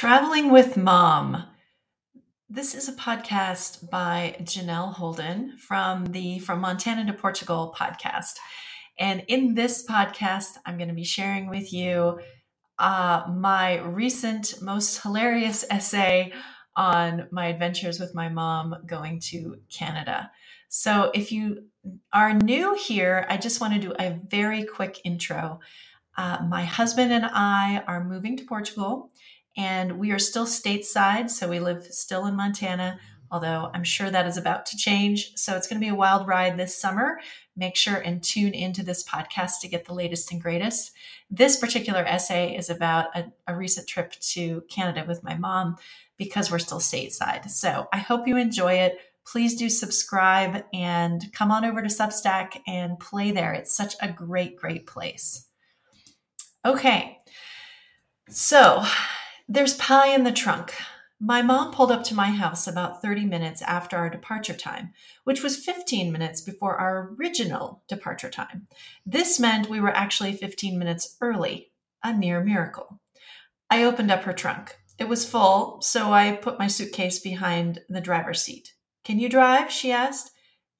Traveling with Mom. This is a podcast by Janelle Holden from the From Montana to Portugal podcast. And in this podcast, I'm going to be sharing with you uh, my recent, most hilarious essay on my adventures with my mom going to Canada. So if you are new here, I just want to do a very quick intro. Uh, my husband and I are moving to Portugal and we are still stateside, so we live still in Montana, although I'm sure that is about to change. So it's going to be a wild ride this summer. Make sure and tune into this podcast to get the latest and greatest. This particular essay is about a, a recent trip to Canada with my mom because we're still stateside. So I hope you enjoy it. Please do subscribe and come on over to Substack and play there. It's such a great, great place. Okay. So there's pie in the trunk. My mom pulled up to my house about 30 minutes after our departure time, which was 15 minutes before our original departure time. This meant we were actually 15 minutes early, a near miracle. I opened up her trunk. It was full, so I put my suitcase behind the driver's seat. Can you drive? she asked.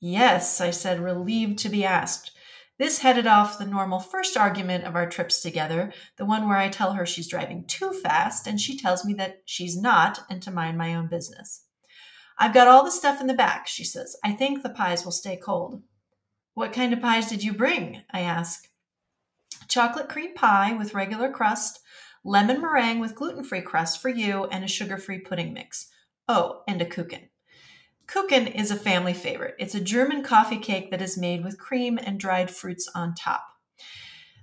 Yes, I said, relieved to be asked. This headed off the normal first argument of our trips together, the one where I tell her she's driving too fast and she tells me that she's not and to mind my own business. I've got all the stuff in the back, she says. I think the pies will stay cold. What kind of pies did you bring? I ask. Chocolate cream pie with regular crust, lemon meringue with gluten free crust for you, and a sugar free pudding mix. Oh, and a kuchen. Kuchen is a family favorite. It's a German coffee cake that is made with cream and dried fruits on top.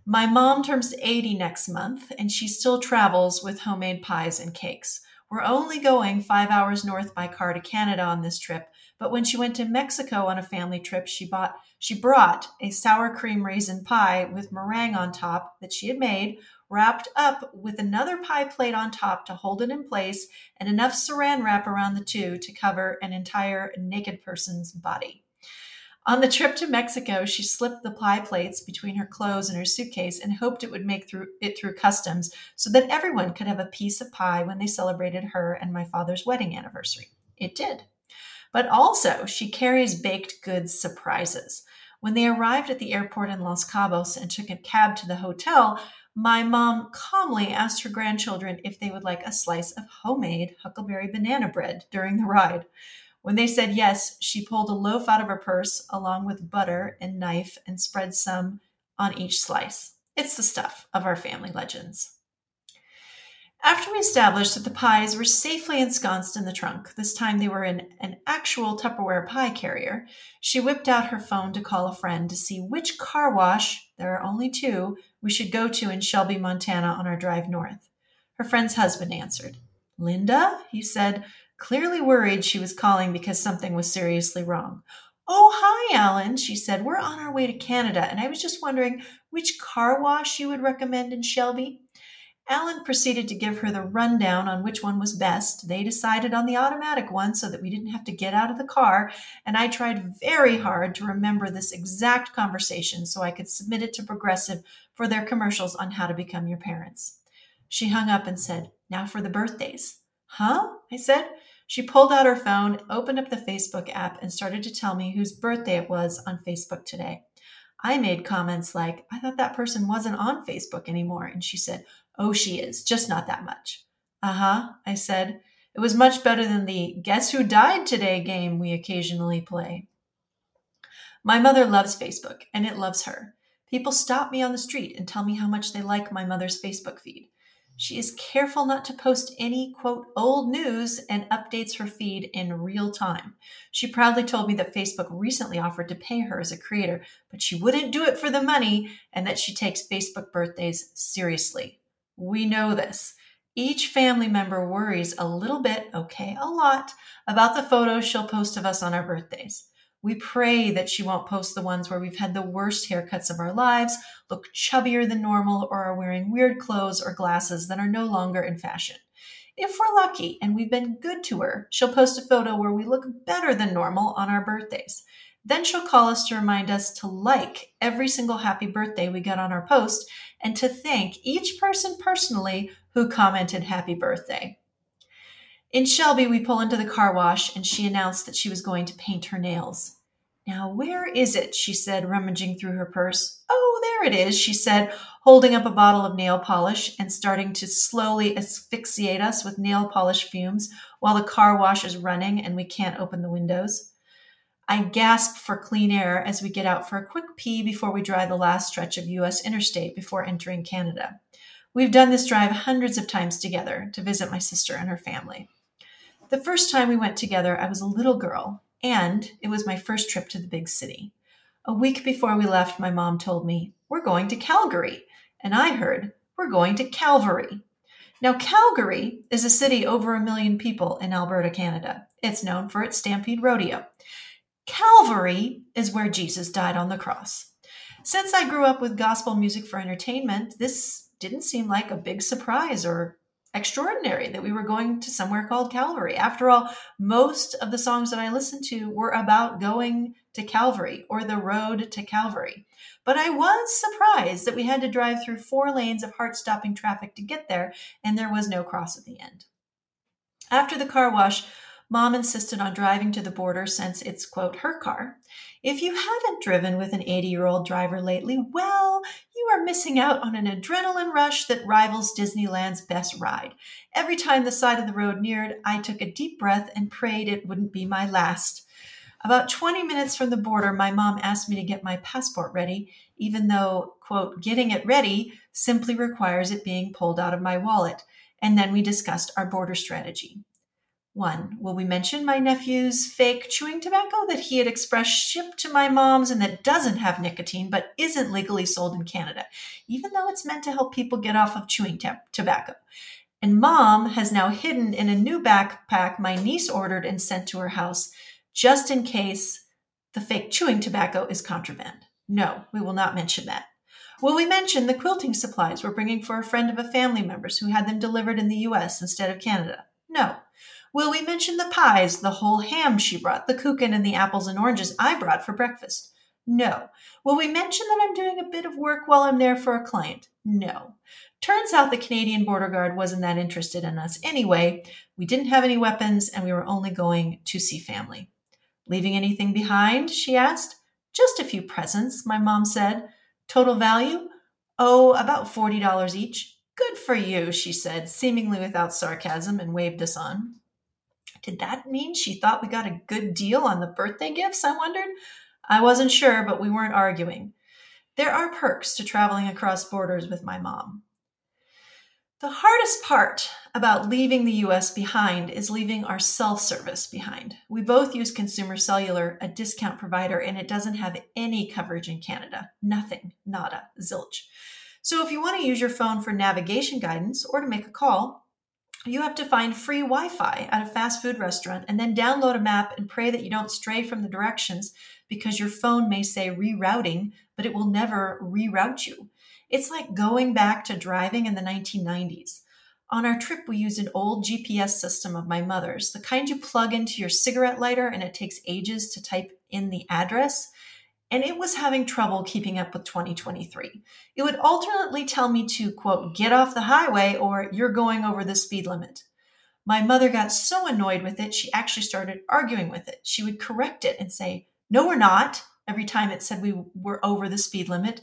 My mom turns 80 next month, and she still travels with homemade pies and cakes. We're only going five hours north by car to Canada on this trip, but when she went to Mexico on a family trip, she bought she brought a sour cream raisin pie with meringue on top that she had made, wrapped up with another pie plate on top to hold it in place, and enough saran wrap around the two to cover an entire naked person's body. On the trip to Mexico, she slipped the pie plates between her clothes and her suitcase and hoped it would make through it through customs so that everyone could have a piece of pie when they celebrated her and my father's wedding anniversary. It did. But also, she carries baked goods surprises. When they arrived at the airport in Los Cabos and took a cab to the hotel, my mom calmly asked her grandchildren if they would like a slice of homemade huckleberry banana bread during the ride. When they said yes, she pulled a loaf out of her purse along with butter and knife and spread some on each slice. It's the stuff of our family legends. After we established that the pies were safely ensconced in the trunk, this time they were in an actual Tupperware pie carrier, she whipped out her phone to call a friend to see which car wash, there are only two, we should go to in Shelby, Montana on our drive north. Her friend's husband answered. Linda? he said, clearly worried she was calling because something was seriously wrong. Oh, hi, Alan, she said. We're on our way to Canada, and I was just wondering which car wash you would recommend in Shelby. Alan proceeded to give her the rundown on which one was best. They decided on the automatic one so that we didn't have to get out of the car, and I tried very hard to remember this exact conversation so I could submit it to Progressive for their commercials on how to become your parents. She hung up and said, Now for the birthdays. Huh? I said. She pulled out her phone, opened up the Facebook app, and started to tell me whose birthday it was on Facebook today. I made comments like, I thought that person wasn't on Facebook anymore. And she said, Oh, she is, just not that much. Uh huh, I said. It was much better than the Guess Who Died Today game we occasionally play. My mother loves Facebook, and it loves her. People stop me on the street and tell me how much they like my mother's Facebook feed. She is careful not to post any, quote, old news and updates her feed in real time. She proudly told me that Facebook recently offered to pay her as a creator, but she wouldn't do it for the money and that she takes Facebook birthdays seriously. We know this. Each family member worries a little bit, okay, a lot, about the photos she'll post of us on our birthdays. We pray that she won't post the ones where we've had the worst haircuts of our lives, look chubbier than normal, or are wearing weird clothes or glasses that are no longer in fashion. If we're lucky and we've been good to her, she'll post a photo where we look better than normal on our birthdays. Then she'll call us to remind us to like every single happy birthday we get on our post and to thank each person personally who commented happy birthday. In Shelby, we pull into the car wash, and she announced that she was going to paint her nails. Now, where is it? she said, rummaging through her purse. Oh, there it is, she said, holding up a bottle of nail polish and starting to slowly asphyxiate us with nail polish fumes while the car wash is running and we can't open the windows. I gasp for clean air as we get out for a quick pee before we drive the last stretch of U.S. interstate before entering Canada. We've done this drive hundreds of times together to visit my sister and her family. The first time we went together, I was a little girl, and it was my first trip to the big city. A week before we left, my mom told me, We're going to Calgary. And I heard, We're going to Calvary. Now, Calgary is a city over a million people in Alberta, Canada. It's known for its Stampede Rodeo. Calvary is where Jesus died on the cross. Since I grew up with gospel music for entertainment, this didn't seem like a big surprise or extraordinary that we were going to somewhere called Calvary. After all, most of the songs that I listened to were about going to Calvary or the road to Calvary. But I was surprised that we had to drive through four lanes of heart stopping traffic to get there, and there was no cross at the end. After the car wash, Mom insisted on driving to the border since it's, quote, her car. If you haven't driven with an 80 year old driver lately, well, you are missing out on an adrenaline rush that rivals Disneyland's best ride. Every time the side of the road neared, I took a deep breath and prayed it wouldn't be my last. About 20 minutes from the border, my mom asked me to get my passport ready, even though, quote, getting it ready simply requires it being pulled out of my wallet. And then we discussed our border strategy. One, will we mention my nephew's fake chewing tobacco that he had expressed shipped to my mom's and that doesn't have nicotine but isn't legally sold in Canada, even though it's meant to help people get off of chewing tobacco? And mom has now hidden in a new backpack my niece ordered and sent to her house just in case the fake chewing tobacco is contraband. No, we will not mention that. Will we mention the quilting supplies we're bringing for a friend of a family member's who had them delivered in the US instead of Canada? No. Will we mention the pies, the whole ham she brought, the kuchen, and the apples and oranges I brought for breakfast? No. Will we mention that I'm doing a bit of work while I'm there for a client? No. Turns out the Canadian Border Guard wasn't that interested in us anyway. We didn't have any weapons and we were only going to see family. Leaving anything behind? she asked. Just a few presents, my mom said. Total value? Oh, about $40 each. Good for you, she said, seemingly without sarcasm, and waved us on. Did that mean she thought we got a good deal on the birthday gifts? I wondered. I wasn't sure, but we weren't arguing. There are perks to traveling across borders with my mom. The hardest part about leaving the US behind is leaving our self service behind. We both use Consumer Cellular, a discount provider, and it doesn't have any coverage in Canada. Nothing, nada, zilch. So if you want to use your phone for navigation guidance or to make a call, you have to find free Wi Fi at a fast food restaurant and then download a map and pray that you don't stray from the directions because your phone may say rerouting, but it will never reroute you. It's like going back to driving in the 1990s. On our trip, we used an old GPS system of my mother's, the kind you plug into your cigarette lighter and it takes ages to type in the address and it was having trouble keeping up with 2023. It would alternately tell me to, quote, get off the highway or you're going over the speed limit. My mother got so annoyed with it, she actually started arguing with it. She would correct it and say, no, we're not, every time it said we were over the speed limit.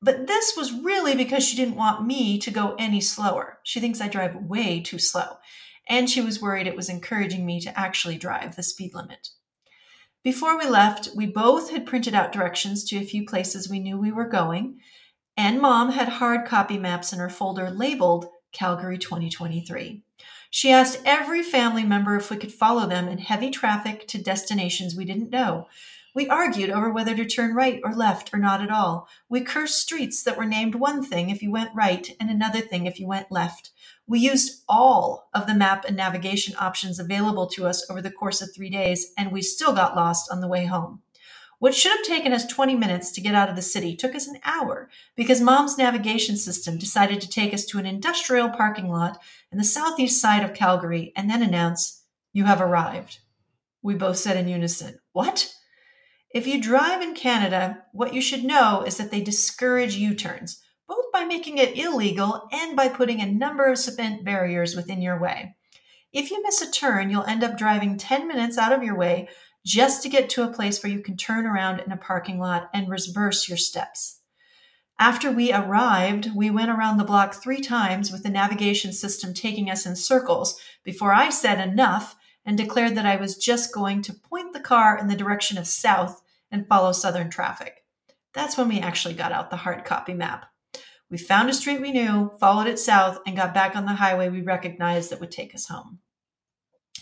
But this was really because she didn't want me to go any slower. She thinks I drive way too slow. And she was worried it was encouraging me to actually drive the speed limit. Before we left, we both had printed out directions to a few places we knew we were going, and mom had hard copy maps in her folder labeled Calgary 2023. She asked every family member if we could follow them in heavy traffic to destinations we didn't know. We argued over whether to turn right or left or not at all. We cursed streets that were named one thing if you went right and another thing if you went left. We used all of the map and navigation options available to us over the course of three days, and we still got lost on the way home. What should have taken us 20 minutes to get out of the city took us an hour because mom's navigation system decided to take us to an industrial parking lot in the southeast side of Calgary and then announce, You have arrived. We both said in unison, What? If you drive in Canada, what you should know is that they discourage U turns by making it illegal and by putting a number of cement barriers within your way. If you miss a turn, you'll end up driving 10 minutes out of your way just to get to a place where you can turn around in a parking lot and reverse your steps. After we arrived, we went around the block three times with the navigation system taking us in circles before I said enough and declared that I was just going to point the car in the direction of south and follow southern traffic. That's when we actually got out the hard copy map. We found a street we knew, followed it south, and got back on the highway we recognized that would take us home.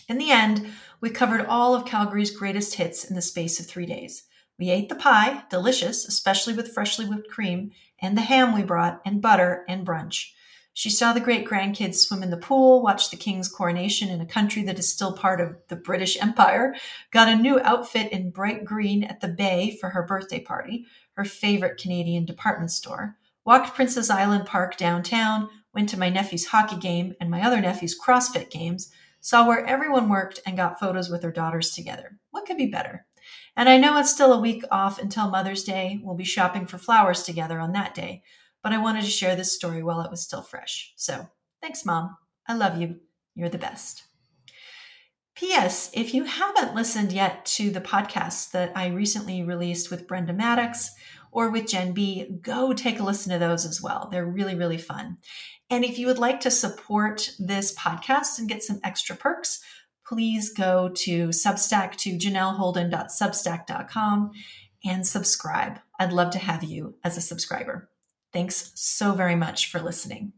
In the end, we covered all of Calgary's greatest hits in the space of three days. We ate the pie, delicious, especially with freshly whipped cream, and the ham we brought, and butter, and brunch. She saw the great grandkids swim in the pool, watched the king's coronation in a country that is still part of the British Empire, got a new outfit in bright green at the Bay for her birthday party, her favorite Canadian department store, walked Princess Island Park downtown, went to my nephew's hockey game and my other nephew's CrossFit games, saw where everyone worked, and got photos with their daughters together. What could be better? And I know it's still a week off until Mother's Day. We'll be shopping for flowers together on that day, but I wanted to share this story while it was still fresh. So thanks, Mom. I love you. You're the best. P.S. If you haven't listened yet to the podcast that I recently released with Brenda Maddox or with Jen B, go take a listen to those as well. They're really, really fun. And if you would like to support this podcast and get some extra perks, please go to Substack to janelleholden.substack.com and subscribe. I'd love to have you as a subscriber. Thanks so very much for listening.